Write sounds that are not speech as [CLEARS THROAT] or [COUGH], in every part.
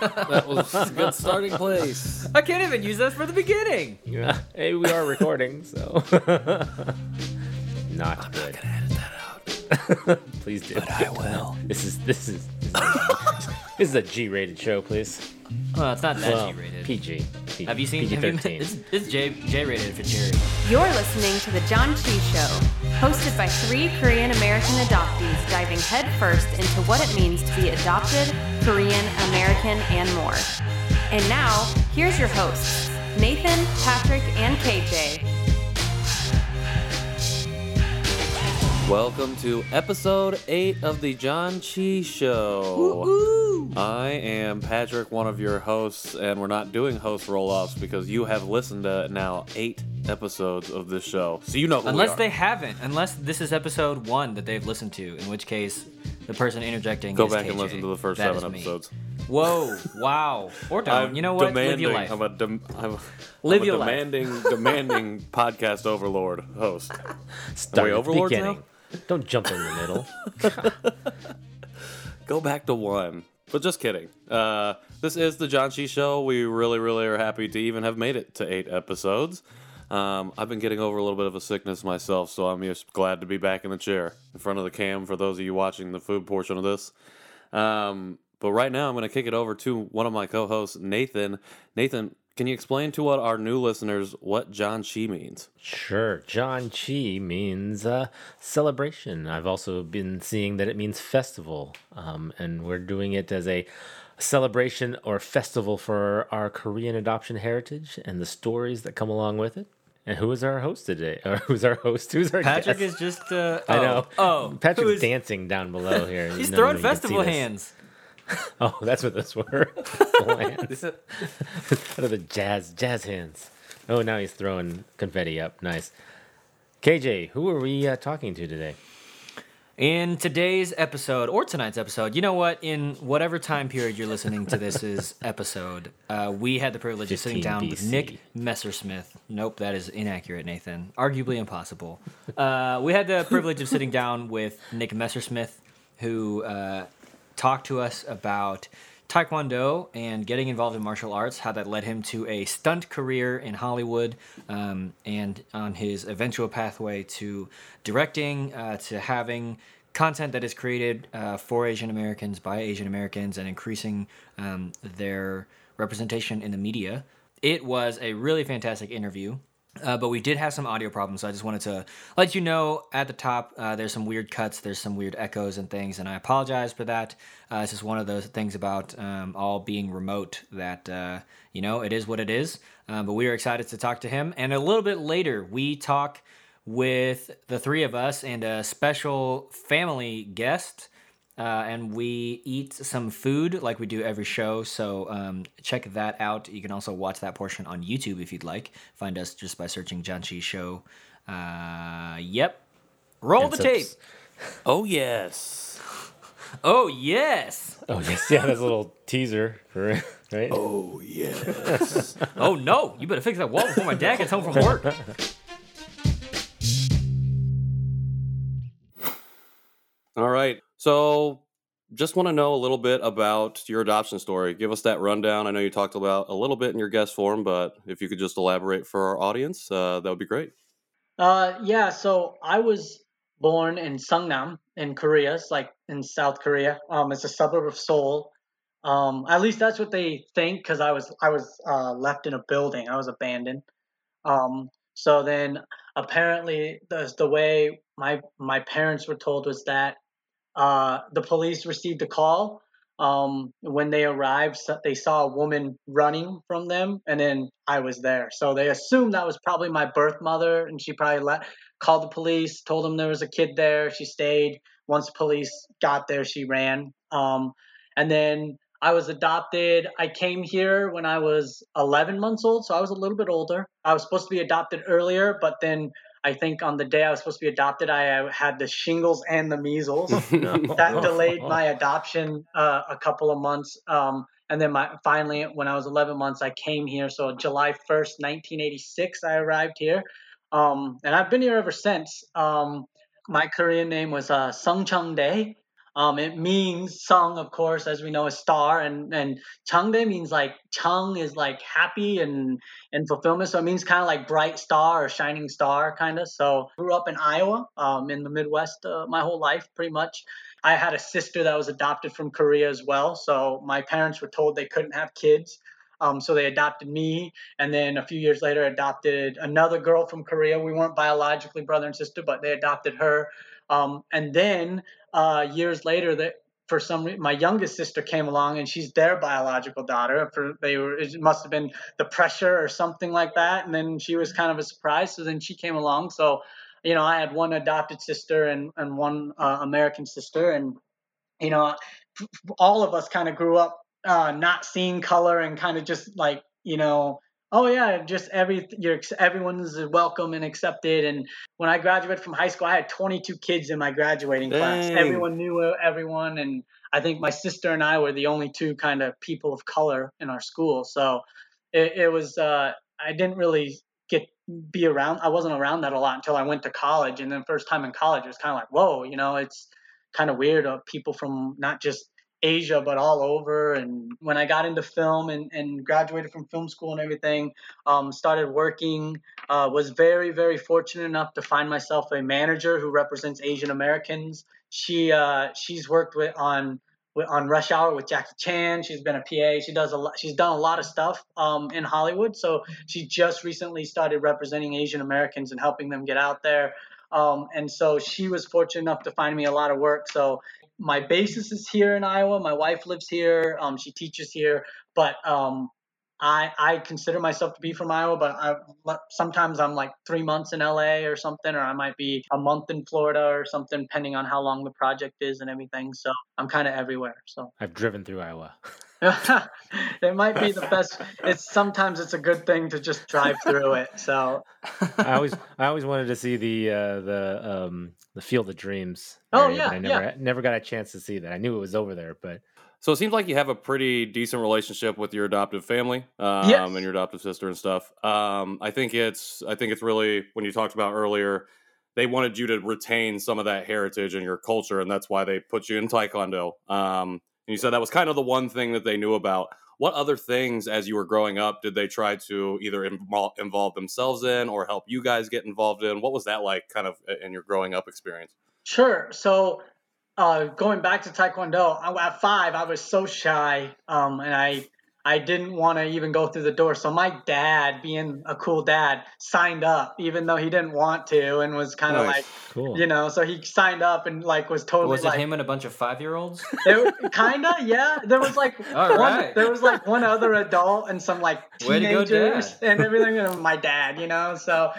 that was a good starting place. I can't even use that for the beginning. Yeah. Hey, we are recording, so. [LAUGHS] Not I'm good. not gonna edit that out. [LAUGHS] Please do. But I will. This is this is this is, [LAUGHS] this is a G-rated show, please. Well, it's not that Well, G-rated. PG. PG. have you seen? Have you, PG-13. it's, it's J J-rated for Jerry. You're listening to The Janchi Show, hosted by three Korean American adoptees diving headfirst into what it means to be adopted, Korean, American, and more. And now, here's your hosts, Nathan, Patrick, and KJ. Welcome to episode eight of the Janchi Show. I am Patrick, one of your hosts, and we're not doing host roll offs because you have listened to now eight episodes of this show. So you know who Unless we are. they haven't. Unless this is episode one that they've listened to, in which case the person interjecting Go is back and KJ. listen to the first That seven is me. episodes. Whoa! Wow! Or don't. I'm you know what? Live your life. I'm a, dem- I'm a, Live I'm a your life. demanding, demanding [LAUGHS] podcast overlord host. Start we at the overlords now? beginning. Don't jump in the middle. [LAUGHS] Go back to one. But just kidding. Uh, this is the Janchi Show. We really, really are happy to even have made it to eight episodes. Um, I've been getting over a little bit of a sickness myself, so I'm just glad to be back in the chair in front of the cam for those of you watching the food portion of this. Um, but right now, I'm going to kick it over to one of my co hosts, Nathan. Nathan, can you explain to what our new listeners what Janchi means? Sure. Janchi means uh, celebration. I've also been seeing that it means festival. Um, and we're doing it as a celebration or festival for our Korean adoption heritage and the stories that come along with it. And who is our host today? [LAUGHS] Or who's our host? Who's our Patrick guest? is just. Uh, I oh, know. Oh, Patrick's who is- dancing down below here. [LAUGHS] He's No throwing one can see festival hands. [LAUGHS] Oh, that's what those were. Hands. What are the jazz jazz hands? Oh, now he's throwing confetti up. Nice. KJ, who are we uh, talking to today? In today's episode, or tonight's episode, you know what? In whatever time period you're listening to this is [LAUGHS] episode, uh, we had the privilege of sitting 15 down with BC. Nick Messersmith. Nope, that is inaccurate, Nathan. Arguably impossible. Uh, we had the [LAUGHS] privilege of sitting down with Nick Messersmith, who uh, talked to us about Taekwondo and getting involved in martial arts, how that led him to a stunt career in Hollywood, um, and on his eventual pathway to directing, uh, to having content that is created uh, for Asian Americans by Asian Americans and increasing um, their representation in the media. It was a really fantastic interview. Uh, but we did have some audio problems, so I just wanted to let you know at the top uh, there's some weird cuts, there's some weird echoes and things, and I apologize for that. Uh, it's just one of those things about um, all being remote that, uh, you know, it is what it is. Uh, but we are excited to talk to him. And a little bit later, we talk with the three of us and a special family guest. Uh, and we eat some food like we do every show. So um, check that out. You can also watch that portion on YouTube if you'd like. Find us just by searching Janchi Show. Uh, yep. Roll And the subs- tape. Oh, yes. [LAUGHS] Oh yes. Oh, yes. Yeah, that's a little teaser for right? Oh, yes. [LAUGHS] Oh no. You better fix that wall before my dad gets home from work. [LAUGHS] So, just want to know a little bit about your adoption story. Give us that rundown. I know you talked about a little bit in your guest form, but if you could just elaborate for our audience, uh, that would be great. Uh, yeah. So I was born in Sungnam in Korea. It's like in South Korea. Um, it's a suburb of Seoul. Um, at least that's what they think because I was I was uh, left in a building. I was abandoned. Um, so then apparently the the way my my parents were told was that uh, the police received a call. Um, when they arrived, they saw a woman running from them, and then I was there. So they assumed that was probably my birth mother, and she probably let, called the police, told them there was a kid there. She stayed. Once the police got there, she ran. Um, and then I was adopted. I came here when I was 11 months old, so I was a little bit older. I was supposed to be adopted earlier, but then I think on the day I was supposed to be adopted, I uh, had the shingles and the measles. [LAUGHS] that delayed my adoption uh, a couple of months. Um, and then my finally, when I was 11 months, I came here. So July 1st, 1986, I arrived here. Um, and I've been here ever since. Um, my Korean name was uh, Sung Chung Dae. Um, it means Sung, of course, as we know, a star, and and Changdae means like Chung is like happy and and fulfillment. So it means kind of like bright star or shining star, kind of. So grew up in Iowa, um, in the Midwest, uh, my whole life, pretty much. I had a sister that was adopted from Korea as well. So my parents were told they couldn't have kids. Um, so they adopted me, and then a few years later, adopted another girl from Korea. We weren't biologically brother and sister, but they adopted her. Um, and then uh, years later, that for some reason, my youngest sister came along, and she's their biological daughter. For they were, it must have been the pressure or something like that. And then she was kind of a surprise. So then she came along. So, you know, I had one adopted sister and and one uh, American sister, and you know, all of us kind of grew up uh, not seeing color and kind of just like you know oh yeah just every you're everyone's welcome and accepted and when i graduated from high school i had 22 kids in my graduating Dang. class everyone knew everyone and i think my sister and i were the only two kind of people of color in our school so it, it was uh, i didn't really get be around i wasn't around that a lot until i went to college and then first time in college it was kind of like whoa you know it's kind of weird of people from not just Asia, but all over. And when I got into film and, and graduated from film school and everything, um, started working, uh, was very, very fortunate enough to find myself a manager who represents Asian Americans. She uh, she's worked with on on Rush Hour with Jackie Chan. She's been a PA. She does a lot. She's done a lot of stuff um, in Hollywood. So she just recently started representing Asian Americans and helping them get out there. Um, and so she was fortunate enough to find me a lot of work. So my basis is here in Iowa. My wife lives here. Um, she teaches here, but um, I I consider myself to be from Iowa. But I, sometimes I'm like three months in LA or something, or I might be a month in Florida or something, depending on how long the project is and everything. So I'm kind of everywhere. So I've driven through Iowa. [LAUGHS] [LAUGHS] it might be the best. It's sometimes it's a good thing to just drive through it. So I always I always wanted to see the uh, the um, the Field of Dreams. Oh, area, yeah, I never yeah. never got a chance to see that. I knew it was over there, but So it seems like you have a pretty decent relationship with your adoptive family, um, Yes. and your adoptive sister and stuff. Um, I think it's I think it's really when you talked about earlier, they wanted you to retain some of that heritage and your culture, and that's why they put you in Taekwondo. Um, and you said that was kind of the one thing that they knew about. What other things, as you were growing up, did they try to either invol- involve themselves in or help you guys get involved in? What was that like, kind of, in your growing up experience? Sure. So, uh, going back to Taekwondo, at five, I was so shy, um, and I I didn't want to even go through the door. So my dad, being a cool dad, signed up, even though he didn't want to, and was kind of Nice. like, cool. you know, so he signed up and like was totally Was it like, him and a bunch of five year olds? it, [LAUGHS] kinda, yeah. There was like [LAUGHS] one, right. there was like one other adult and some like Way to go, teenagers and everything, and my dad, you know. So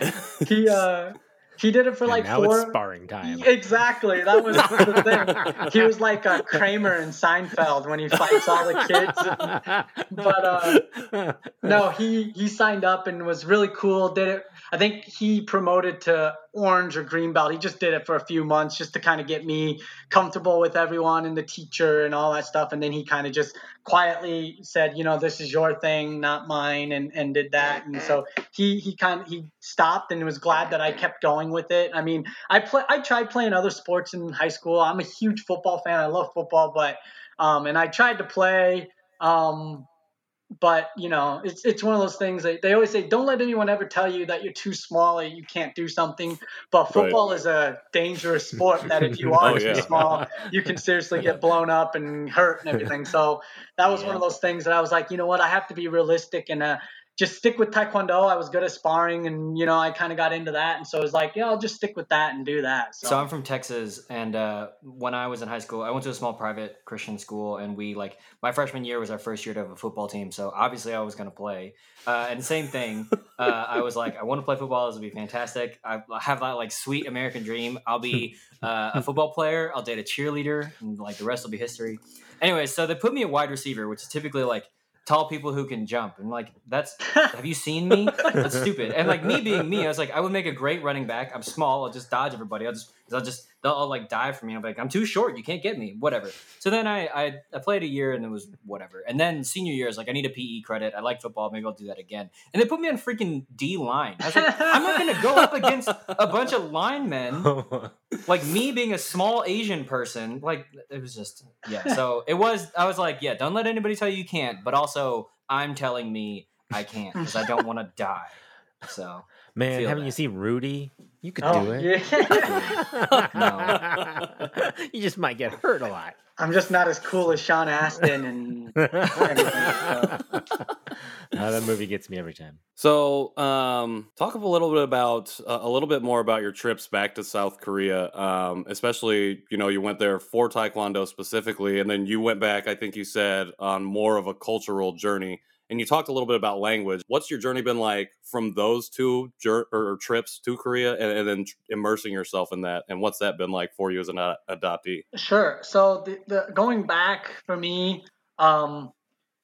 he [LAUGHS] uh he did it for And like now four. it's sparring time. Exactly, that was the [LAUGHS] thing. He was like a Kramer in Seinfeld when he fights all the kids. But uh, no, he he signed up and was really cool. Did it. I think he promoted to orange or green belt. He just did it for a few months just to kind of get me comfortable with everyone and the teacher and all that stuff. And then he kind of just quietly said, you know, this is your thing, not mine, and and did that. And so he he kind of he stopped and was glad that I kept going with it. I mean, I play I tried playing other sports in high school. I'm a huge football fan. I love football, but um, and I tried to play. Um, but you know, it's it's one of those things. That they always say, don't let anyone ever tell you that you're too small or you can't do something. But football is a dangerous sport. That if you [LAUGHS] are Oh, too yeah. small, [LAUGHS] you can seriously get blown up and hurt and everything. So that was one of those things that I was like, you know what, I have to be realistic and uh, just stick with Taekwondo. I was good at sparring, and you know, I kind of got into that, and so I was like, yeah, I'll just stick with that and do that. So, So I'm from Texas, and uh, when I was in high school, I went to a small private Christian school, and we like my freshman year was our first year to have a football team. So obviously, I was going to play. Uh, and same thing, uh, [LAUGHS] I was like, I want to play football. This would be fantastic. I I have that like sweet American dream. I'll be [LAUGHS] uh, a football player. I'll date a cheerleader, and like the rest will be history. Anyway, so they put me at wide receiver, which is typically like tall people who can jump, and like that's [LAUGHS] have you seen me? That's stupid. And like me being me, I was like, I would make a great running back. I'm small. I'll just dodge everybody. I'll just, I'll just, they'll all like dive for me. I'm like, I'm too short. You can't get me. Whatever. So then I, I, I played a year and it was whatever. And then senior year is like, I need a PE credit. I like football. Maybe I'll do that again. And they put me on freaking D line. I was like, I'm not gonna go up against a bunch of linemen [LAUGHS] oh like me being a small Asian person, like it was just yeah. So it was. I was like, yeah, don't let anybody tell you you can't. But also, I'm telling me I can't because I don't want to die. So Man, haven't you seen Rudy? You could Oh, do it. yeah. [LAUGHS] [LAUGHS] you just might get hurt a lot. I'm just not as cool as Sean Astin and everything. So. [LAUGHS] Uh, that movie gets me every time. So, um, talk a little bit about uh, a little bit more about your trips back to South Korea, um, especially you know you went there for Taekwondo specifically, and then you went back. I think you said on more of a cultural journey, and you talked a little bit about language. What's your journey been like from those two or trips to Korea, and, and then tr- immersing yourself in that, and what's that been like for you as an adoptee? Sure. So the, the going back for me, um,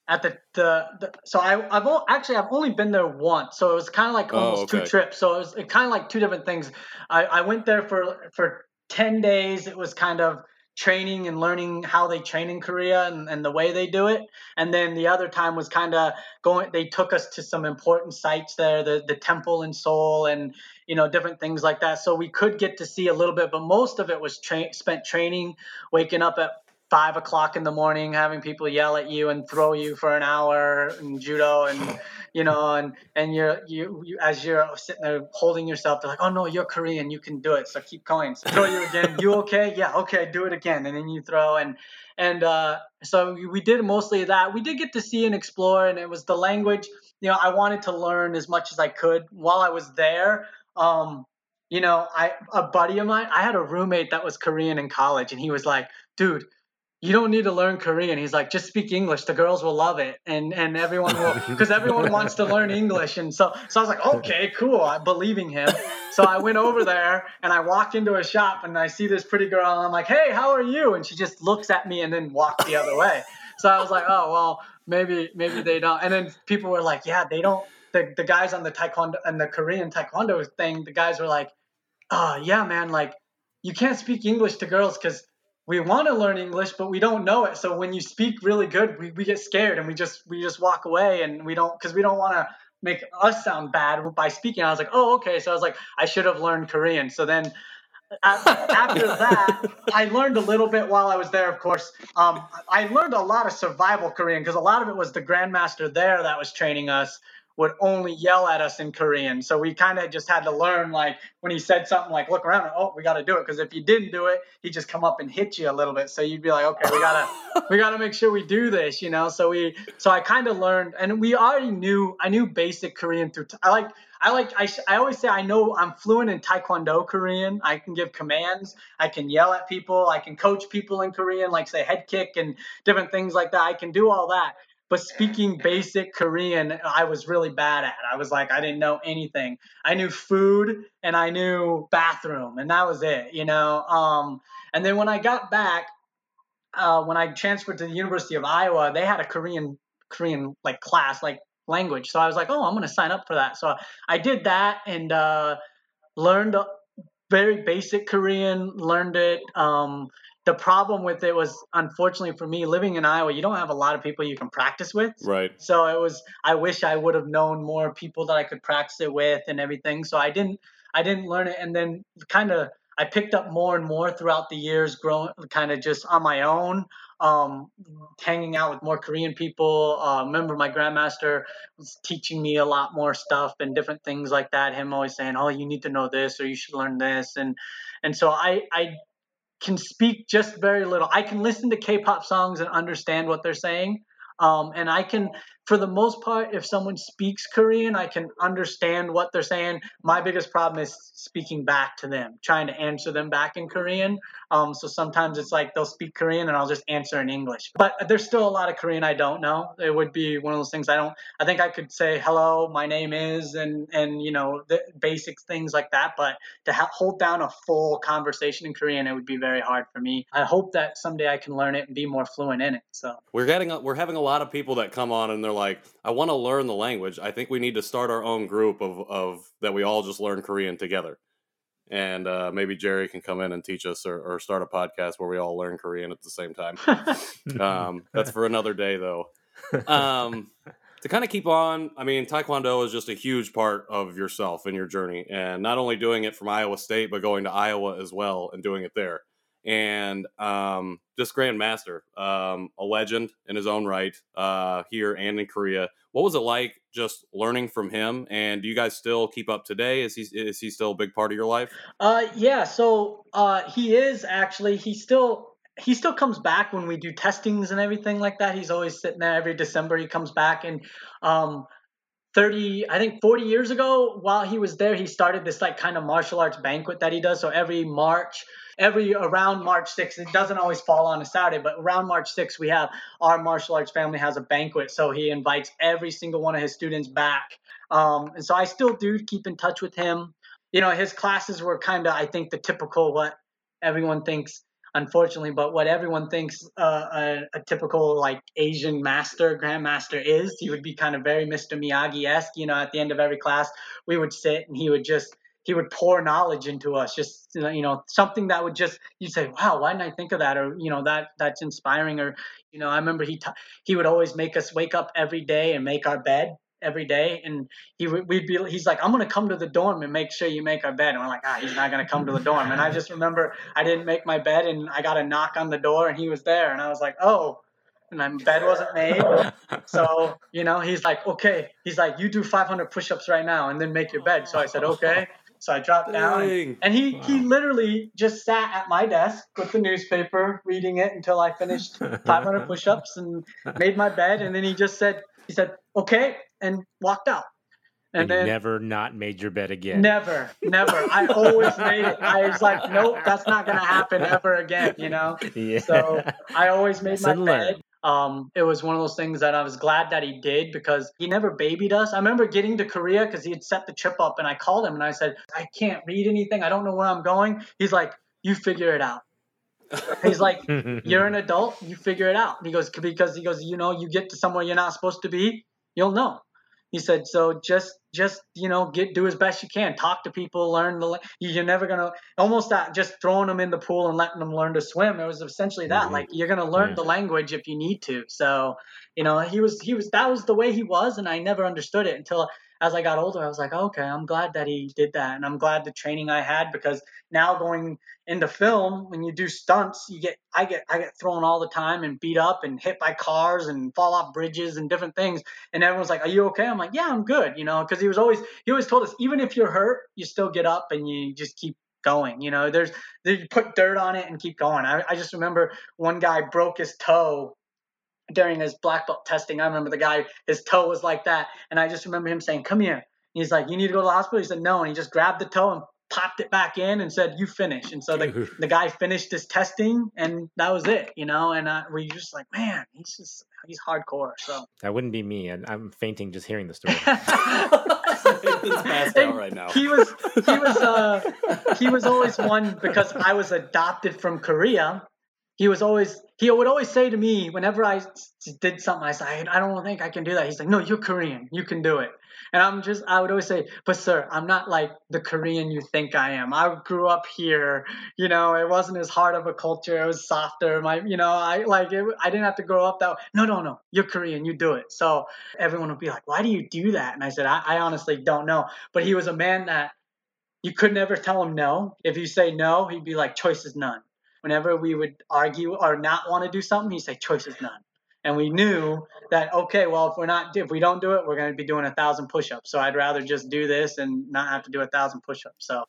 at the, the, the so I I've o- actually I've only been there once, so it was kind of like Oh, almost okay. two trips. So it was kind of like two different things. I, I went there for for ten days. It was kind of training and learning how they train in Korea and, and the way they do it. And then the other time was kind of going. They took us to some important sites there, the the temple in Seoul and you know different things like that. So we could get to see a little bit, but most of it was tra- spent training, waking up at five o'clock in the morning, having people yell at you and throw you for an hour in judo, and you know, and and you're you, you as you're sitting there holding yourself, they're like, oh no, you're Korean, you can do it, so keep going. So throw you again, you okay? Yeah, okay, do it again, and then you throw and and uh, so we did mostly that. We did get to see and explore, and it was the language. You know, I wanted to learn as much as I could while I was there. Um, you know, I a buddy of mine, I had a roommate that was Korean in college, and he was like, dude. You don't need to learn Korean. He's like, just speak English. The girls will love it, and and everyone will, [LAUGHS] because everyone wants to learn English. And so, so I was like, okay, cool. I'm believing him. So I went over there and I walked into a shop and I see this pretty girl and I'm like, hey, how are you? And she just looks at me and then walked the other way. So I was like, oh well, maybe maybe they don't. And then people were like, yeah, they don't. The the guys on the taekwondo and the Korean taekwondo thing, the guys were like, oh yeah, man, like you can't speak English to girls because we want to learn English, but we don't know it. So when you speak really good, we, we get scared and we just we just walk away and we don't because we don't want to make us sound bad by speaking. I was like, oh okay. So I was like, I should have learned Korean. So then after [LAUGHS] that, I learned a little bit while I was there. Of course, um, I learned a lot of survival Korean because a lot of it was the grandmaster there that was training us would only yell at us in Korean. So we kind of just had to learn, like when he said something, like look around, oh, we got to do it. Because if you didn't do it, he'd just come up and hit you a little bit. So you'd be like, okay, we gotta, [LAUGHS] we gotta make sure we do this, you know. So we, so I kind of learned, and we already knew, I knew basic Korean through. I like, I like, I, sh- I always say I know I'm fluent in Taekwondo Korean. I can give commands. I can yell at people. I can coach people in Korean, like say head kick and different things like that. I can do all that but speaking basic Korean, I was really bad at. I was like, I didn't know anything. I knew food and I knew bathroom, and that was it, you know. Um, and then when I got back, uh, when I transferred to the University of Iowa, they had a Korean Korean like class, like language. So I was like, oh, I'm gonna sign up for that. So I did that and uh, learned very basic Korean. Learned it. Um, the problem with it was, unfortunately for me, living in Iowa, you don't have a lot of people you can practice with. Right. So it was. I wish I would have known more people that I could practice it with and everything. So I didn't. I didn't learn it, and then kind of I picked up more and more throughout the years, growing kind of just on my own, um, hanging out with more Korean people. Uh, remember, my grandmaster was teaching me a lot more stuff and different things like that. Him always saying, "Oh, you need to know this, or you should learn this," and and so I I can speak just very little. I can listen to K-pop songs and understand what they're saying. Um, and I can, for the most part, if someone speaks Korean, I can understand what they're saying. My biggest problem is speaking back to them, trying to answer them back in Korean. Um, so sometimes it's like they'll speak Korean and I'll just answer in English. But there's still a lot of Korean I don't know. It would be one of those things I don't. I think I could say hello, my name is, and and you know the basic things like that. But to ha- hold down a full conversation in Korean, it would be very hard for me. I hope that someday I can learn it and be more fluent in it. So We're getting we're having a lot of people that come on and they're like, I want to learn the language. I think we need to start our own group of of that we all just learn Korean together. And uh, maybe Jerry can come in and teach us or, or start a podcast where we all learn Korean at the same time. [LAUGHS] um, that's for another day, though. [LAUGHS] Um, to kind of keep on, I mean, Taekwondo is just a huge part of yourself and your journey, and not only doing it from Iowa State, but going to Iowa as well and doing it there. And um, this Grandmaster, um, a legend in his own right, uh, here and in Korea. What was it like just learning from him? And do you guys still keep up today? Is he is he still a big part of your life? Uh, yeah. So uh, he is actually. He still he still comes back when we do testings and everything like that. He's always sitting there every December. He comes back and um, 30, I think 40 years ago, while he was there, he started this like kind of martial arts banquet that he does. So every March, every around March 6th, it doesn't always fall on a Saturday, but around March 6th, we have our martial arts family has a banquet. So he invites every single one of his students back. Um, and so I still do keep in touch with him. You know, his classes were kind of, I think, the typical what everyone thinks unfortunately. But what everyone thinks uh, a, a, typical like Asian master, grandmaster is, he would be kind of very Mr. Miyagi esque. You know, at the end of every class, we would sit and he would just he would pour knowledge into us, just you know something that would just you'd say, wow, why didn't I think of that? Or you know that that's inspiring. Or you know, I remember he t- he would always make us wake up every day and make our bed every day. And he would we'd be he's like i'm to come to the dorm and make sure you make our bed. And we're like ah he's not to come to the dorm. And i just remember i didn't make my bed and i got a knock on the door and he was there. And i was like oh. And my bed wasn't made. So you know he's like okay. He's like you do 500 push-ups right now and then make your bed. So i said okay so I dropped down, and, and he wow. he literally just sat at my desk with the newspaper, reading it until I finished [LAUGHS] 500 push-ups and made my bed. And then he just said, he said, "Okay," and walked out. And, and then never not made your bed again. Never, never. I always made it. I was like, nope, that's not gonna happen ever again. You know. [LAUGHS] Yeah. So I always made my bed. Um, it was one of those things that I was glad that he did because he never babied us. I remember getting to Korea because he had set the trip up, and I called him and I said, I can't read anything. I don't know where I'm going. He's like, you figure it out. He's like, [LAUGHS] you're an adult, you figure it out. And he goes, because he goes, you know, you get to somewhere you're not supposed to be, you'll know. He said, so just, just, you know, get, do as best you can. Talk to people, learn the, you're never going to, almost that just throwing them in the pool and letting them learn to swim. It was essentially that, mm-hmm. like, you're going to learn yeah. the language if you need to. So, you know, he was, he was, that was the way he was. And I never understood it until as I got older, I was like, oh, okay, I'm glad that he did that, and I'm glad the training I had because now going into film, when you do stunts, you get I get I get thrown all the time and beat up and hit by cars and fall off bridges and different things, and everyone's like, are you okay? I'm like, yeah, I'm good, you know, because he was always he always told us even if you're hurt, you still get up and you just keep going. You know, there's you put dirt on it and keep going. I, I just remember one guy broke his toe during his black belt testing. I remember the guy, his toe was like that. And I just remember him saying, Come here. And he's like, You need to go to the hospital? He said, No. And he just grabbed the toe and popped it back in and said, You finish. And so the, the guy finished his testing and that was it, you know? And uh, we just like, Man, he's just, he's hardcore. So that wouldn't be me. And I'm fainting just hearing the story. [LAUGHS] passed out right now. He was, he was, uh, he was always one because I was adopted from Korea he was always he would always say to me whenever I did something, I said, I don't think I can do that. He's like, No, you're Korean, you can do it. And I'm just, I would always say, But sir, I'm not like the Korean you think I am. I grew up here, you know, it wasn't as hard of a culture. It was softer. My, you know, I like it, I didn't have to grow up that way. No, no, no, you're Korean, you do it. So everyone would be like, Why do you do that? And I said, I, I honestly don't know. But he was a man that you could never tell him no. If you say no, he'd be like, Choice is none whenever we would argue or not want to do something, he'd say, choice is none. And we knew that, okay, well, if we're not, if we don't do it, we're going to be doing a thousand push-ups. So I'd rather just do this and not have to do a thousand push-ups. So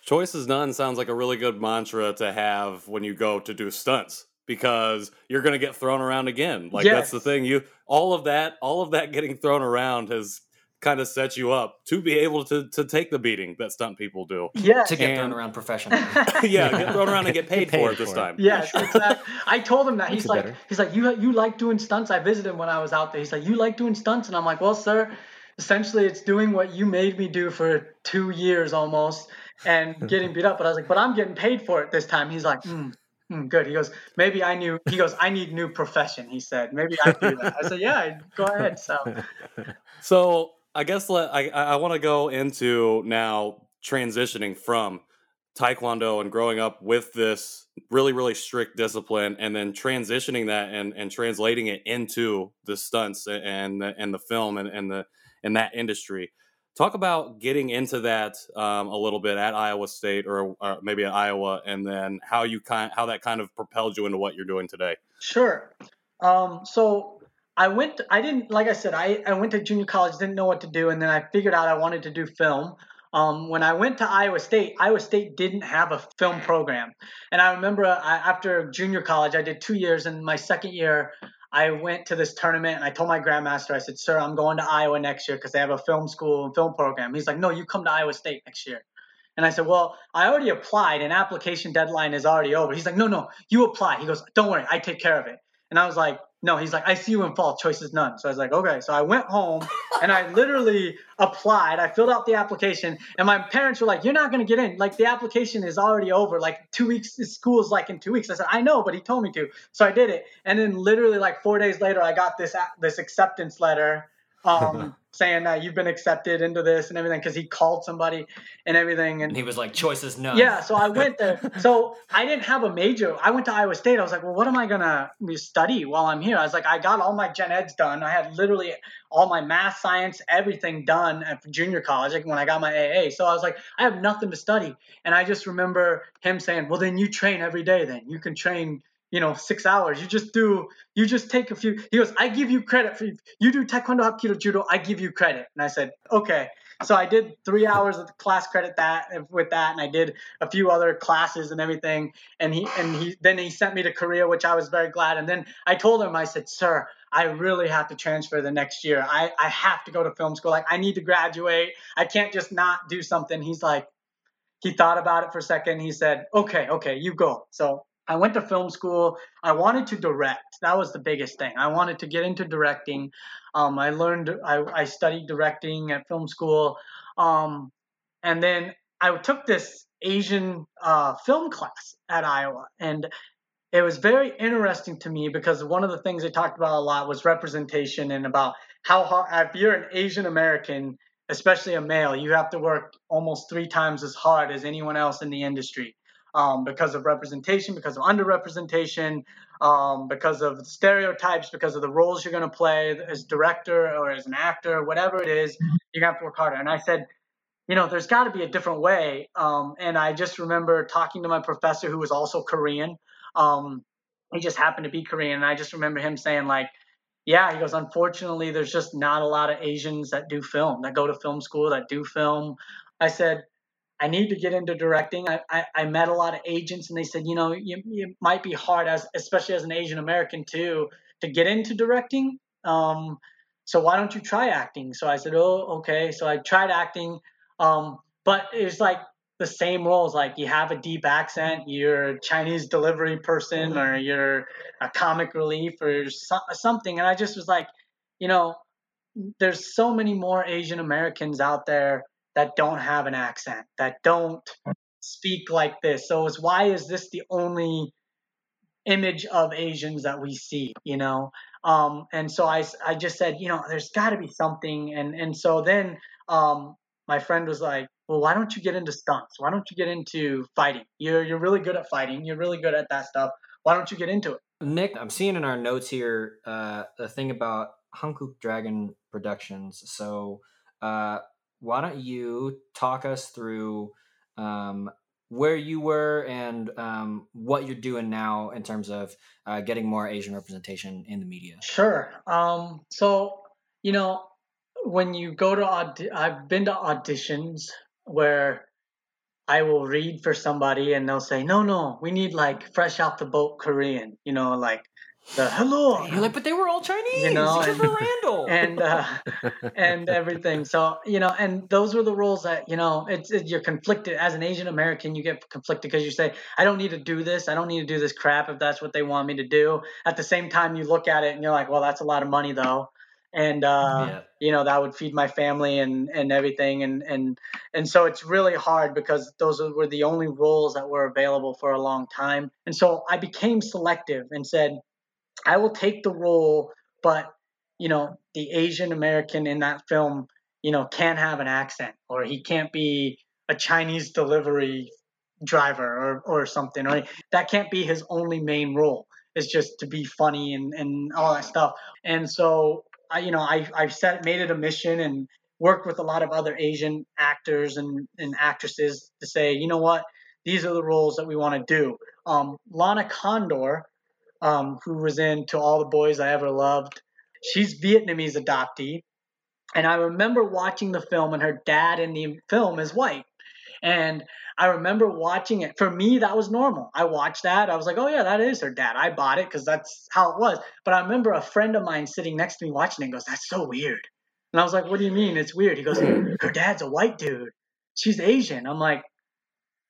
choice is none sounds like a really good mantra to have when you go to do stunts because you're going to get thrown around again. Like yes. that's the thing. You, all of that, all of that getting thrown around has kind of sets you up to be able to to take the beating that stunt people do. Yeah, to get and, thrown around professionally. [LAUGHS] [LAUGHS] yeah, get thrown around and get paid, paid for it this time. Yes, exactly. I told him that he's like better. he's like you you like doing stunts. I visited him when I was out there. He's like you like doing stunts, and I'm like, well, sir, essentially it's doing what you made me do for two years almost and [LAUGHS] getting beat up. But I was like, but I'm getting paid for it this time. He's like, mm, Mm, good. He goes, maybe I knew. He goes, I need new profession. He said, maybe I do that. I said, yeah, go ahead. So, so I guess let, I I want to go into now transitioning from taekwondo and growing up with this really really strict discipline and then transitioning that and and translating it into the stunts and the, and the film and, and the in that industry. Talk about getting into that um, a little bit at iowa state or, or, maybe at iowa and then how you kind how that kind of propelled you into what you're doing today. Sure. Um, so I went, I didn't, like I said, I, I went to junior college, didn't know what to do. And then I figured out I wanted to do film. Um, when I went to Iowa State, Iowa State didn't have a film program. And I remember I, after junior college, I did two years. And my second year, I went to this tournament and I told my grandmaster, I said, Sir, I'm going to Iowa next year because they have a film school and film program. He's like, No, you come to Iowa State next year. And I said, Well, I already applied and application deadline is already over. He's like, No, no, you apply. He goes, Don't worry, I take care of it. And I was like, no, he's like, I see you in fall. Choice is none. So I was like, okay. So I went home and I [LAUGHS] literally applied. I filled out the application, and my parents were like, "You're not gonna get in. Like the application is already over. Like two weeks. School is like in two weeks." I said, "I know, but he told me to." So I did it, and then literally like four days later, I got this this acceptance letter um, [LAUGHS] saying that you've been accepted into this and everything because he called somebody and everything. And, and he was like, choices none. Yeah, so I [LAUGHS] went there. so I didn't have a major. I went to Iowa State. I was like, well, what am I gonna study while I'm here? I was like, I got all my gen eds done. I had literally all my math, science, everything done at junior college like when I got my AA. So I was like, I have nothing to study. And I just remember him saying, well, then you train every day. Then you can train you know, six hours. You just do, you just take a few. He goes, I give you credit for you do Taekwondo, Hapkido, Judo. I give you credit. And I said, okay. So I did three hours of class credit that with that, and I did a few other classes and everything. And he and he then he sent me to Korea, which I was very glad. And then I told him, I said, sir, I really have to transfer the next year. I I have to go to film school. Like I need to graduate. I can't just not do something. He's like, he thought about it for a second. He said, okay, okay, you go. So I went to film school. I wanted to direct. That was the biggest thing. I wanted to get into directing. Um, I learned, I, I, studied directing at film school. Um, and then I took this Asian uh, film class at Iowa. And it was very interesting to me because one of the things they talked about a lot was representation and about how hard, if you're an Asian American, especially a male, you have to work almost three times as hard as anyone else in the industry um, because of representation, because of underrepresentation, um, because of stereotypes, because of the roles you're going to play as director or as an actor, whatever it is, you're going to have to work harder. And I said, you know, there's got to be a different way. Um, and I just remember talking to my professor who was also Korean. Um, he just happened to be Korean. And I just remember him saying, like, yeah, he goes, unfortunately, there's just not a lot of Asians that do film, that go to film school, that do film. I said, I need to get into directing. I, I, I, met a lot of agents and they said, you know, you, it might be hard as, especially as an Asian American too, to get into directing. Um, so why don't you try acting? So I said, oh, okay. So I tried acting. Um, but it was like the same roles. Like you have a deep accent, you're a Chinese delivery person, or you're a comic relief, or so, something. And I just was like, you know, there's so many more Asian Americans out there that don't have an accent, that don't speak like this. So it's why is this the only image of Asians that we see, you know? Um, and so I, I just said, you know, there's got to be something. And, and so then um, my friend was like, well, why don't you get into stunts? Why don't you get into fighting? You're, you're really good at fighting. You're really good at that stuff. Why don't you get into it? Nick, I'm seeing in our notes here uh, the thing about Hankook Dragon Productions. So uh, why don't you talk us through um, where you were and um, what you're doing now in terms of uh, getting more Asian representation in the media? Sure. Um, so, you know, when you go to, aud- I've been to auditions where I will read for somebody and they'll say, no, no, we need like fresh out the boat Korean, you know, like the hello. You're like, but they were all Chinese. You know, and, Randall. [LAUGHS] and uh, and everything. So you know, and those were the roles that you know. It's it, you're conflicted as an Asian American. You get conflicted because you say, I don't need to do this. I don't need to do this crap if that's what they want me to do. At the same time, you look at it and you're like, well, that's a lot of money though. And uh, yeah. you know that would feed my family and, and everything and, and and so it's really hard because those were the only roles that were available for a long time and so I became selective and said I will take the role, but you know, the Asian American in that film, you know, can't have an accent or he can't be a Chinese delivery driver or or something, or that can't be his only main role. It's just to be funny and and all that stuff. And so I, you know, I I've set made it a mission and worked with a lot of other Asian actors and and actresses to say, you know what, these are the roles that we want to do. Um, Lana Condor, um, who was in To All the Boys I Ever Loved, she's Vietnamese adoptee. And I remember watching the film, and her dad in the film is white. And I remember watching it. For me, that was normal. I watched that. I was like, oh, yeah, that is her dad. I bought it because that's how it was. But I remember a friend of mine sitting next to me watching it and goes, that's so weird. And I was like, what do you mean? It's weird. He goes, her dad's a white dude. She's Asian. I'm like,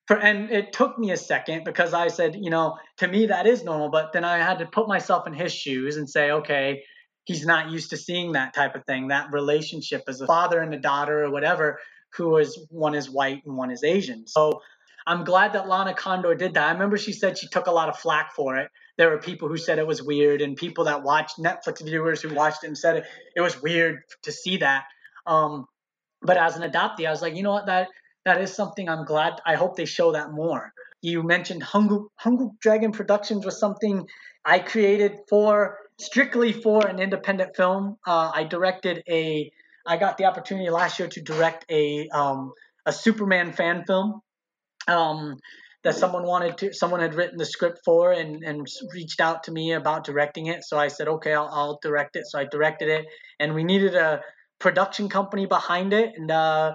for, and it took me a second because I said, you know, to me that is normal. But then I had to put myself in his shoes and say, okay, he's not used to seeing that type of thing, that relationship as a father and a daughter or whatever, who is one is white and one is Asian. So I'm glad that Lana Condor did that. I remember she said she took a lot of flack for it. There were people who said it was weird, and people that watched Netflix viewers who watched it and said it, it was weird to see that. Um, but as an adoptee, I was like, you know what, that that is something I'm glad. I hope they show that more. You mentioned Hungry, Hungry Dragon Productions was something I created for strictly for an independent film. Uh, I directed a. I got the opportunity last year to direct a um, a Superman fan film um, that someone wanted to. Someone had written the script for and and reached out to me about directing it. So I said, okay, I'll, I'll direct it. So I directed it, and we needed a production company behind it, and uh,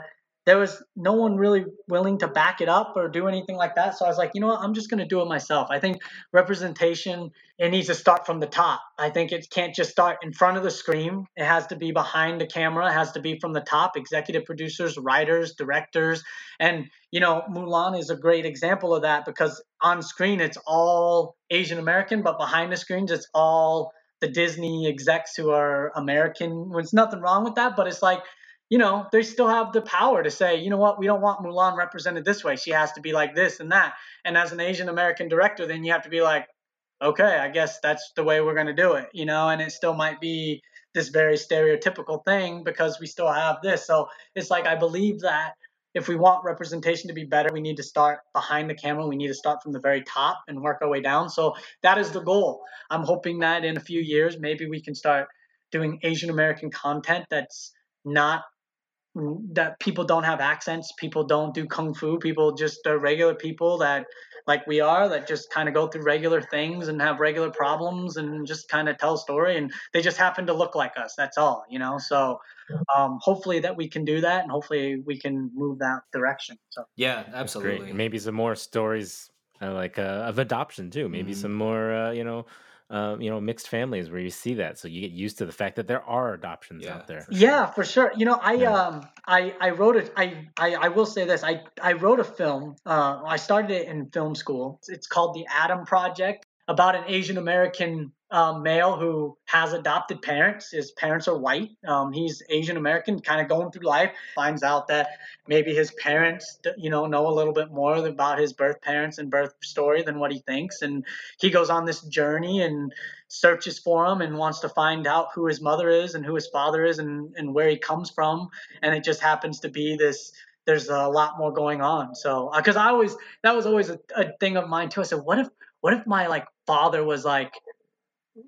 there was no one really willing to back it up or do anything like that. So I was like, you know what, I'm just going to do it myself. I think representation it needs to start from the top. I think it can't just start in front of the screen. It has to be behind the camera. It has to be from the top. Executive producers, writers, directors, and you know, Mulan is a great example of that because on screen it's all Asian American, but behind the screens it's all the Disney execs who are American. There's nothing wrong with that, but it's like you know, they still have the power to say, you know what, we don't want Mulan represented this way. She has to be like this and that. And as an Asian American director, then you have to be like, okay, I guess that's the way we're going to do it, you know, and it still might be this very stereotypical thing because we still have this. So it's like, I believe that if we want representation to be better, we need to start behind the camera. We need to start from the very top and work our way down. So that is the goal. I'm hoping that in a few years, maybe we can start doing Asian American content that's not that people don't have accents people don't do kung fu people just are regular people that like we are that just kind of go through regular things and have regular problems and just kind of tell a story and they just happen to look like us that's all you know? So um, hopefully that we can do that and hopefully we can move that direction so. Yeah absolutely. Maybe some more stories uh, like uh, of adoption too maybe mm-hmm. some more uh, you know uh, you know mixed families where you see that so you get used to the fact that there are adoptions yeah, out there. for yeah for sure. You know i yeah. um i i wrote it I, I i will say this i i wrote a film uh i started it in film school. It's, it's called the adam project about an asian american um, male who has adopted parents. His parents are white. Um, he's Asian American, kind of going through life. Finds out that maybe his parents, you know, know a little bit more about his birth parents and birth story than what he thinks. And he goes on this journey and searches for him and wants to find out who his mother is and who his father is and, and where he comes from. And it just happens to be this there's a lot more going on. So, because uh, I always that was always a, a thing of mine too. I said, what if what if my like father was like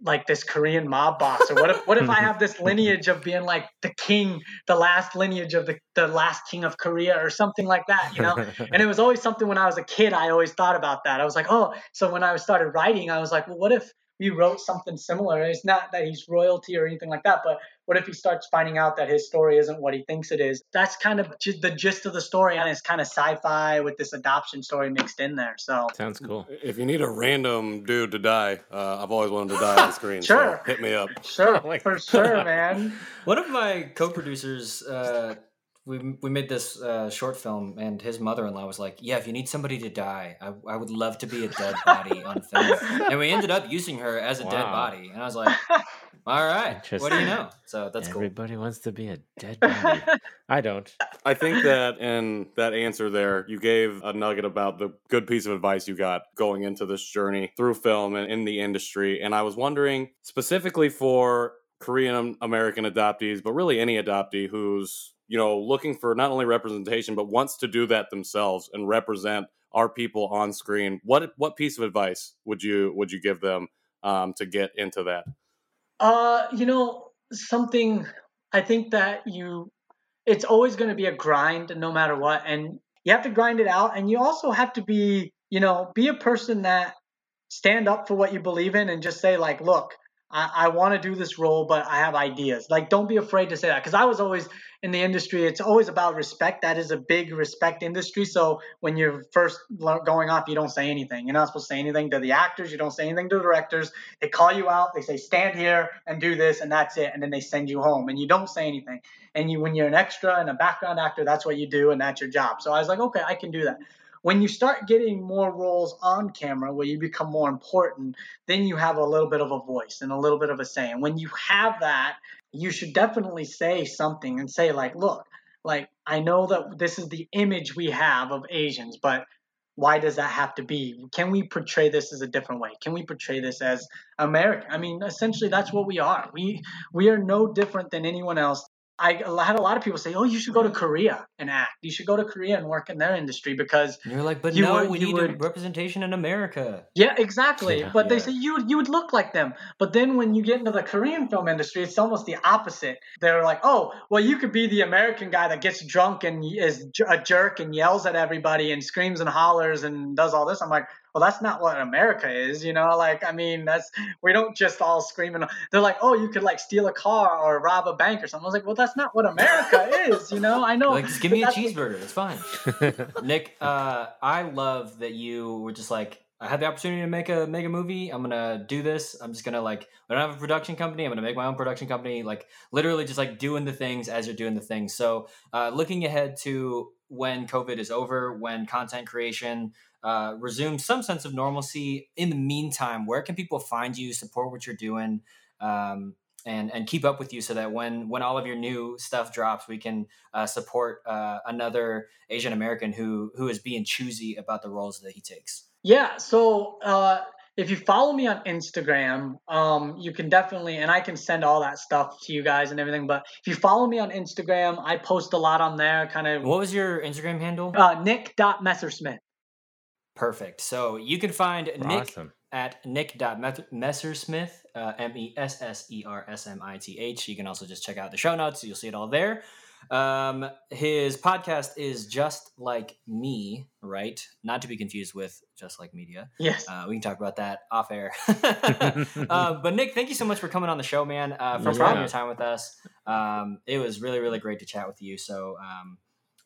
like this Korean mob boss? Or what if what if I [LAUGHS] have this lineage of being like the king, the last lineage of the, the last king of Korea or something like that, you know? [LAUGHS] and it was always something when I was a kid, I always thought about that. I was like, oh, so when I started writing, I was like, well, what if we wrote something similar? It's not that he's royalty or anything like that, but what if he starts finding out that his story isn't what he thinks it is? That's kind of the gist of the story, and it's kind of sci-fi with this adoption story mixed in there. So sounds cool. If you need a random dude to die, uh, I've always wanted to die on screen. sure, so hit me up. Sure, [LAUGHS] for sure, [LAUGHS] man. One of my co-producers. Uh, we, we made this uh, short film, and his mother in law was like, "Yeah, if you need somebody to die, I, I would love to be a dead body on film." and we ended up using her as a wow. dead body, and I was like, "All right, what do you know?" So that's Everybody cool. Everybody wants to be a dead body. I don't. I think that in that answer there, you gave a nugget about the good piece of advice you got going into this journey through film and in the industry, and I was wondering specifically for Korean American adoptees, but really any adoptee who's you know, looking for not only representation, but wants to do that themselves and represent our people on screen, what what piece of advice would you would you give them um, to get into that? Uh, you know, something I think that you it's always going to be a grind no matter what and you have to grind it out and you also have to be, you know, be a person that stand up for what you believe in and just say like, look, I, I want to do this role, but I have ideas. Like, don't be afraid to say that. Because I was always in the industry, it's always about respect. That is a big respect industry. So when you're first going off, you don't say anything. You're not supposed to say anything to the actors. You don't say anything to the directors. They call you out. They say, stand here and do this, and that's it. And then they send you home, and you don't say anything. And you, when you're an extra and a background actor, that's what you do, and that's your job. So I was like, okay, I can do that when you start getting more roles on camera where you become more important, then you have a little bit of a voice and a little bit of a say. And when you have that, you should definitely say something and say, like, look, like, I know that this is the image we have of Asians, but why does that have to be? Can we portray this as a different way? Can we portray this as American? I mean, essentially, that's what we are. We we are no different than anyone else. I had a lot of people say, "Oh, you should go to Korea and act. You should go to Korea and work in their industry because." And you're like, but you no, would, we need would... representation in America. Yeah, exactly. Yeah, but yeah. they say you you would look like them. But then when you get into the Korean film industry, it's almost the opposite. They're like, "Oh, well, you could be the American guy that gets drunk and is a jerk and yells at everybody and screams and hollers and does all this." I'm like, well that's not what america is you know like i mean that's we don't just all scream and they're like oh you could like steal a car or rob a bank or something i was like well that's not what america [LAUGHS] is you know i know like just give me a cheeseburger it's fine [LAUGHS] nick uh, i love that you were just like I had the opportunity to make a make a movie. I'm gonna do this. I'm just gonna like I don't have a production company. I'm gonna make my own production company. Like literally just like doing the things as you're doing the things. So uh, looking ahead to when COVID is over, when content creation uh, resume some sense of normalcy. In the meantime, where can people find you, support what you're doing, um, and and keep up with you so that when when all of your new stuff drops, we can uh, support uh, another Asian American who who is being choosy about the roles that he takes. Yeah. So uh, if you follow me on Instagram, um, you can definitely, and I can send all that stuff to you guys and everything. But if you follow me on Instagram, I post a lot on there. Kind of. What was your Instagram handle? Uh, Nick.Messersmith. Perfect. So you can find Nick at nick.messersmith, uh, M E S S E R S M I T H. You can also just check out the show notes. You'll see it all there. Um, his podcast is Just Like Me, right? Not to be confused with Just Like Media. Yes. Uh, we can talk about that off air. [LAUGHS] [LAUGHS] uh, but Nick, thank you so much for coming on the show, man, uh, for spending your time with us. Um, it was really, really great to chat with you. So, um,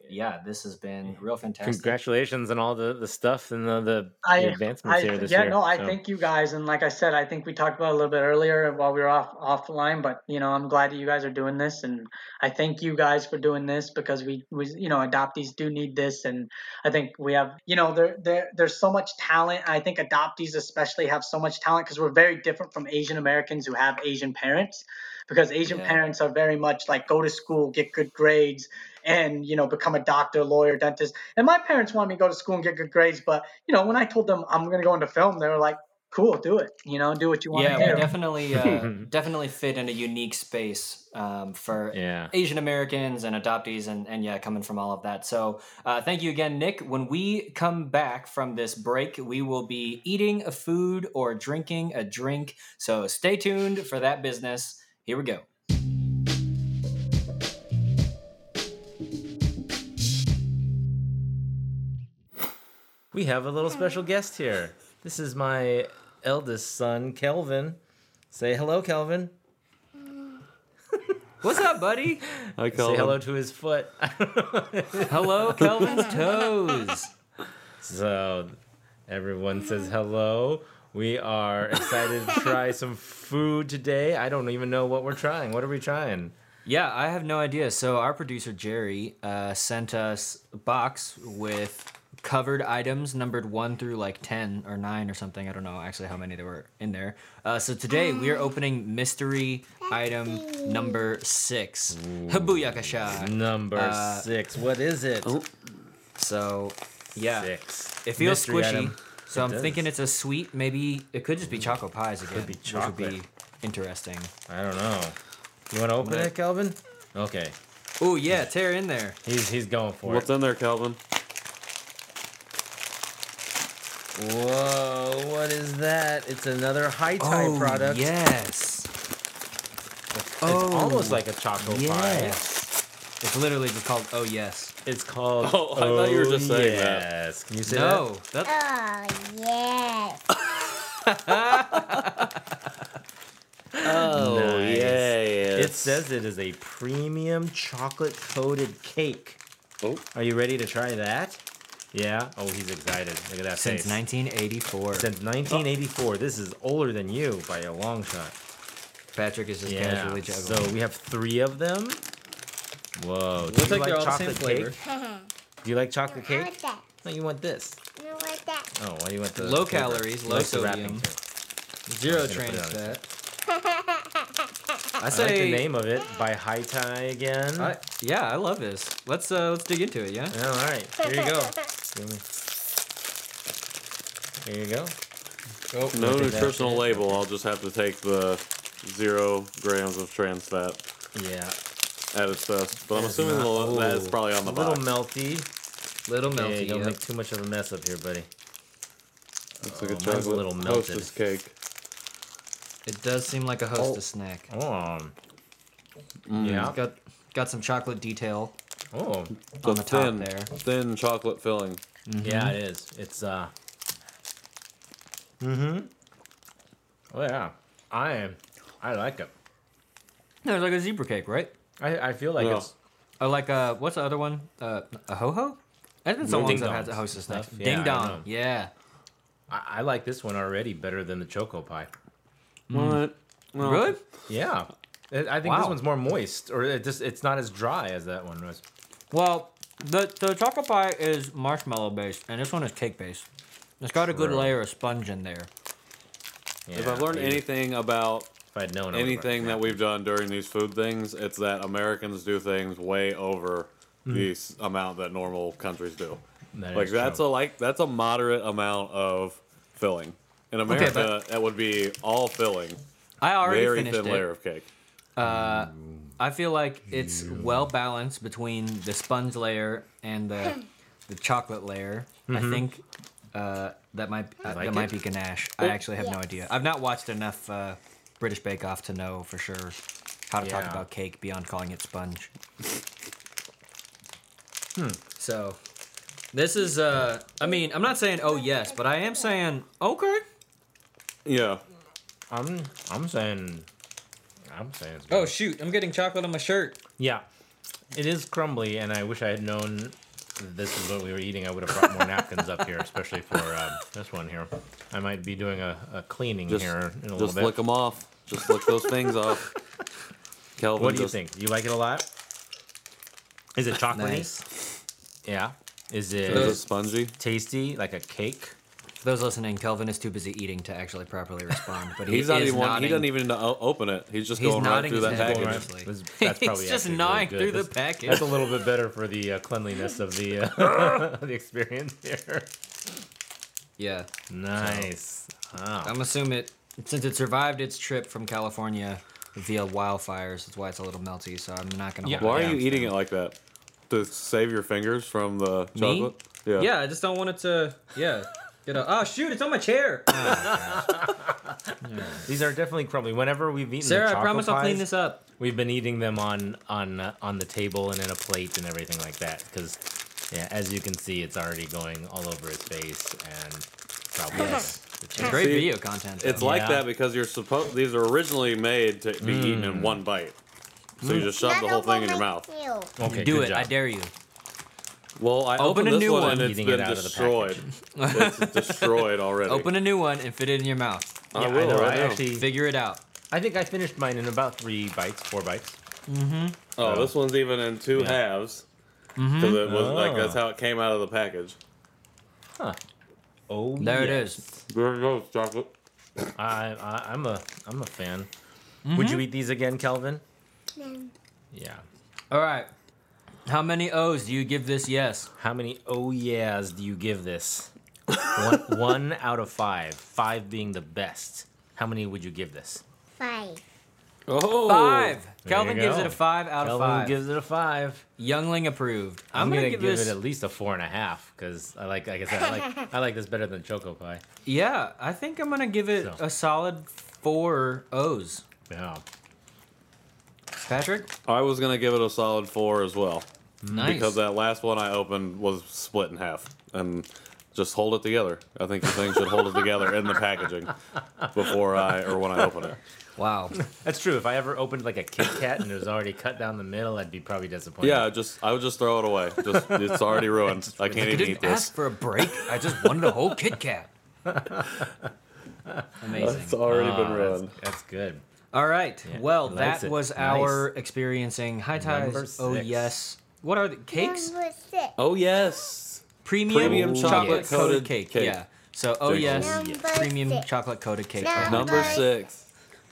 yeah, this has been real fantastic. Congratulations on all the, the stuff and the, the, I, the advancements I, here this yeah, year. Yeah, no, I so. thank you guys. And like I said, I think we talked about a little bit earlier while we were off offline, but you know, I'm glad that you guys are doing this and I thank you guys for doing this because we, we you know, adoptees do need this. And I think we have, you know, there, there there's so much talent. I think adoptees especially have so much talent because we're very different from Asian Americans who have Asian parents because Asian yeah. parents are very much like go to school, get good grades, and you know become a doctor, lawyer, dentist. And my parents wanted me to go to school and get good grades, but you know when I told them I'm going to go into film, they were like, "Cool, do it. You know, do what you want yeah, to do." Yeah, we definitely uh, [LAUGHS] definitely fit in a unique space um, for yeah. Asian Americans and adoptees, and and yeah, coming from all of that. So uh, thank you again, Nick. When we come back from this break, we will be eating a food or drinking a drink. So stay tuned for that business. Here we go. We have a little special guest here. This is my eldest son, Kelvin. Say hello, Kelvin. [LAUGHS] What's up, buddy? Hi, Kelvin. Say hello to his foot. [LAUGHS] hello, Kelvin's [LAUGHS] toes. So, everyone says hello. We are excited to try some food today. I don't even know what we're trying. What are we trying? Yeah, I have no idea. So our producer Jerry uh, sent us a box with covered items numbered one through like ten or nine or something. I don't know actually how many there were in there. Uh, so today we are opening mystery item number six. Habooyakasha. Number uh, six. What is it? Oh. So yeah, six. It feels mystery squishy. Item. So it I'm does. thinking it's a sweet. Maybe it could just be choco pies again. It could be chocolate. Which would be interesting. I don't know. You want to open it, Kelvin? Okay. Oh yeah, tear in there. He's he's going for it. What's it. in there, Kelvin? Whoa, what is that? It's another Haitai Oh, product. yes. It's oh, almost like a chocolate pie. Yes. It's literally just called Oh Yes. It's called. Oh, I thought you were just saying that. yes. Can you say No, that's Oh, yes. [LAUGHS] Oh, Nice. yeah. It says it is a premium chocolate coated cake. Oh, Are you ready to try that? Yeah. Oh, he's excited. Look at that since face. 1984. Since 1984. This is older than you by a long shot. Patrick is just Yeah. casually juggling. So we have three of them. Whoa. Do Looks you like they're all the same chocolate flavor. cake? Do you like chocolate I cake? want that. No, you want this. I want that. Oh, why do you want the Low paper? calories, low like sodium. Zero I'm gonna put trans fat. I I like the name of it by Haitai again. I, yeah, I love this. Let's uh let's dig into it, yeah? Yeah, all right. Here you go. [LAUGHS] Give me- Here you go. Oh, no Look at that. nutritional label. I'll just have to take the zero grams of trans fat Yeah. at its best. But I'm assuming not- the- that's probably on the bottom. A little box. melty. Little Yeah, melty. you don't yep. make too much of a mess up here, buddy. Looks like a Oh, mine's a chocolate little melted. hostess cake. It does seem like a hostess snack. Oh. Mm. Yeah. It's got got some chocolate detail Oh. The on the top thin, there. thin chocolate filling. Yeah, it is. It's uh. Mm-hmm. Oh yeah. I am. I like it. No, it's like a zebra cake, right? I, I feel like Yeah. it's Or like uh what's the other one? Uh a ho ho? It's been so No, long ding since I've had dongs a hostess snack. stuff. Yeah, Ding dong. know. Yeah. I, I like this one already better than the choco pie. What? No. Really? Yeah. I I think this one's more moist, or it just it's not as dry as that one was. Well, the the chocolate pie is marshmallow based, and this one is cake based. It's got a good True. layer of sponge in there. If I've learned maybe. anything about if I'd known I would've anything that we've done during these food things, it's that Americans do things way over the amount that normal countries do. That Like that's true. a like that's a moderate amount of filling. In America, but- that would be all filling, I already very finished thin it. layer of cake. Uh, I feel like it's well balanced between the sponge layer and the [CLEARS THROAT] the chocolate layer. I think uh, that might uh, like that might be ganache. I actually have no idea. I've not watched enough uh, British Bake Off to know for sure how to talk about cake beyond calling it sponge. So this is uh I mean, I'm not saying oh yes, but I am saying okay. Yeah, I'm I'm saying I'm saying it's Oh shoot, I'm getting chocolate on my shirt. yeah, it is crumbly, and I wish I had known this is what we were eating. I would have brought more napkins up here, especially for um, this one here. I might be doing a, a cleaning just here in a little bit. just bit. flick them off. Just flick those things off. [LAUGHS] Kelvin, What do you think? You like it a lot? Is it chocolatey? Nice. Yeah. Is Is it it spongy? tasty like a cake? For those listening, Kelvin is too busy eating to actually properly respond. But [LAUGHS] he He's not is even. He doesn't even o- open it. He's just He's going right nodding through his that head. package. Going right- That's, that's He's just actually gnawing really through good. the That's- package. That's a little bit better for the uh, cleanliness of the uh, [LAUGHS] [LAUGHS] the experience here. Yeah, Nice. Wow. I'm assuming it since it survived its trip from California via wildfires. That's why it's a little melty. So I'm not gonna. Yeah. hold Why it are you down. eating it like that? To save your fingers from the Me? chocolate? Yeah. Yeah, I just don't want it to. Yeah. Get a, oh shoot! It's on my chair. [LAUGHS] These are definitely crumbly. Whenever we've eaten Sarah, the I chocolate promise I'll clean this up. We've been eating them on on uh, on the table and in a plate and everything like that. Because yeah, as you can see, it's already going all over his face and probably Yes. It's great See, video content. though. It's like Yeah. that because you're supposed. These are originally made to be eaten in one bite. So you just shove the whole thing in your mouth. Okay, do good it. job. I dare you. Well, I Open opened a this new one, one. and it's Eating been it out of the destroyed. it's destroyed already. [LAUGHS] Open a new one and fit it in your mouth. I Yeah, I will know. right I actually, Figure it out. I think I finished mine in about three bites, four bites. Mm-hmm. Oh, this one's even in two Yeah. halves. Because it was like that's Oh. how it came out of the package. Huh. Oh, There it yes. is. There it goes, chocolate. I, I I'm a I'm a fan. Mm-hmm. Would you eat these again, Kelvin? Yeah. All right. How many O's do you give this yes? How many oh yeahs do you give this? one, [LAUGHS] one out of five. Five being the best. How many would you give this? Five. Oh, Five. There Kelvin you gives go. it a five out of Kelvin five. gives it a five. Youngling approved. I'm, I'm, gonna, gonna, give, give, this. it at least a four and a half because I like, like I said, I like, I like this better than Choco Pie. yeah, I think I'm gonna give it So. a solid four O's. Yeah. Patrick, I was gonna give it a solid four as well nice. because that last one I opened was split in half and. Just hold it together. I think the thing should hold it together in the packaging before I or when I open it. wow. [LAUGHS] That's true. If I ever opened like a Kit Kat and it was already cut down the middle, I'd be probably disappointed. Yeah, just I would just throw it away. Just it's already ruined. I can't I even didn't eat this. ask for a break. I just wanted a whole Kit Kat. [LAUGHS] Amazing. It's already Ah, been that's, ruined. that's good. All right. Yeah, well, that it. was Nice. our experiencing high Number ties. Oh six. yes. What are the cakes? Oh yes. Premium, Premium chocolate chocolate coated coated cake. cake. Yeah. So oh Number yes, premium six. chocolate coated cake. Number Number Number- six.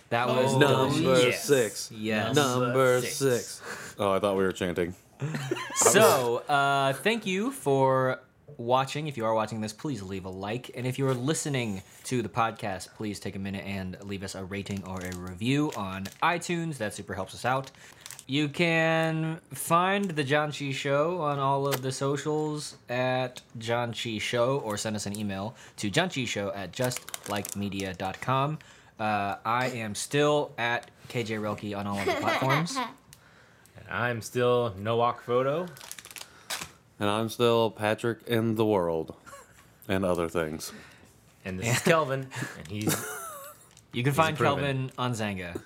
That was Number yes. six. Yes. Number six. six. Oh, I thought we were chanting. So, uh, thank you for watching. If you are watching this, please leave a like. And if you are listening to the podcast, please take a minute and leave us a rating or a review on iTunes. That super helps us out. You can find the Janchi Show on all of the socials at Janchi Show or send us an email to Janchi Show at justlikemedia.com. Uh, I am still at KJ Relke on all of the platforms. [LAUGHS] And I'm still Nowack Photo. And I'm still Patrick in the world. And other things. And this is [LAUGHS] Kelvin. And he's You can find proven. Kelvin on Xanga.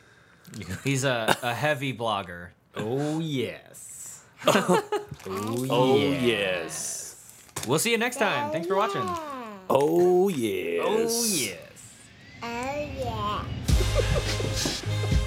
He's a, a heavy blogger. oh yes. [LAUGHS] oh, Oh, oh yeah. yes. We'll see you next time. Thanks for watching. Oh yes. Oh yes. Oh yeah. [LAUGHS]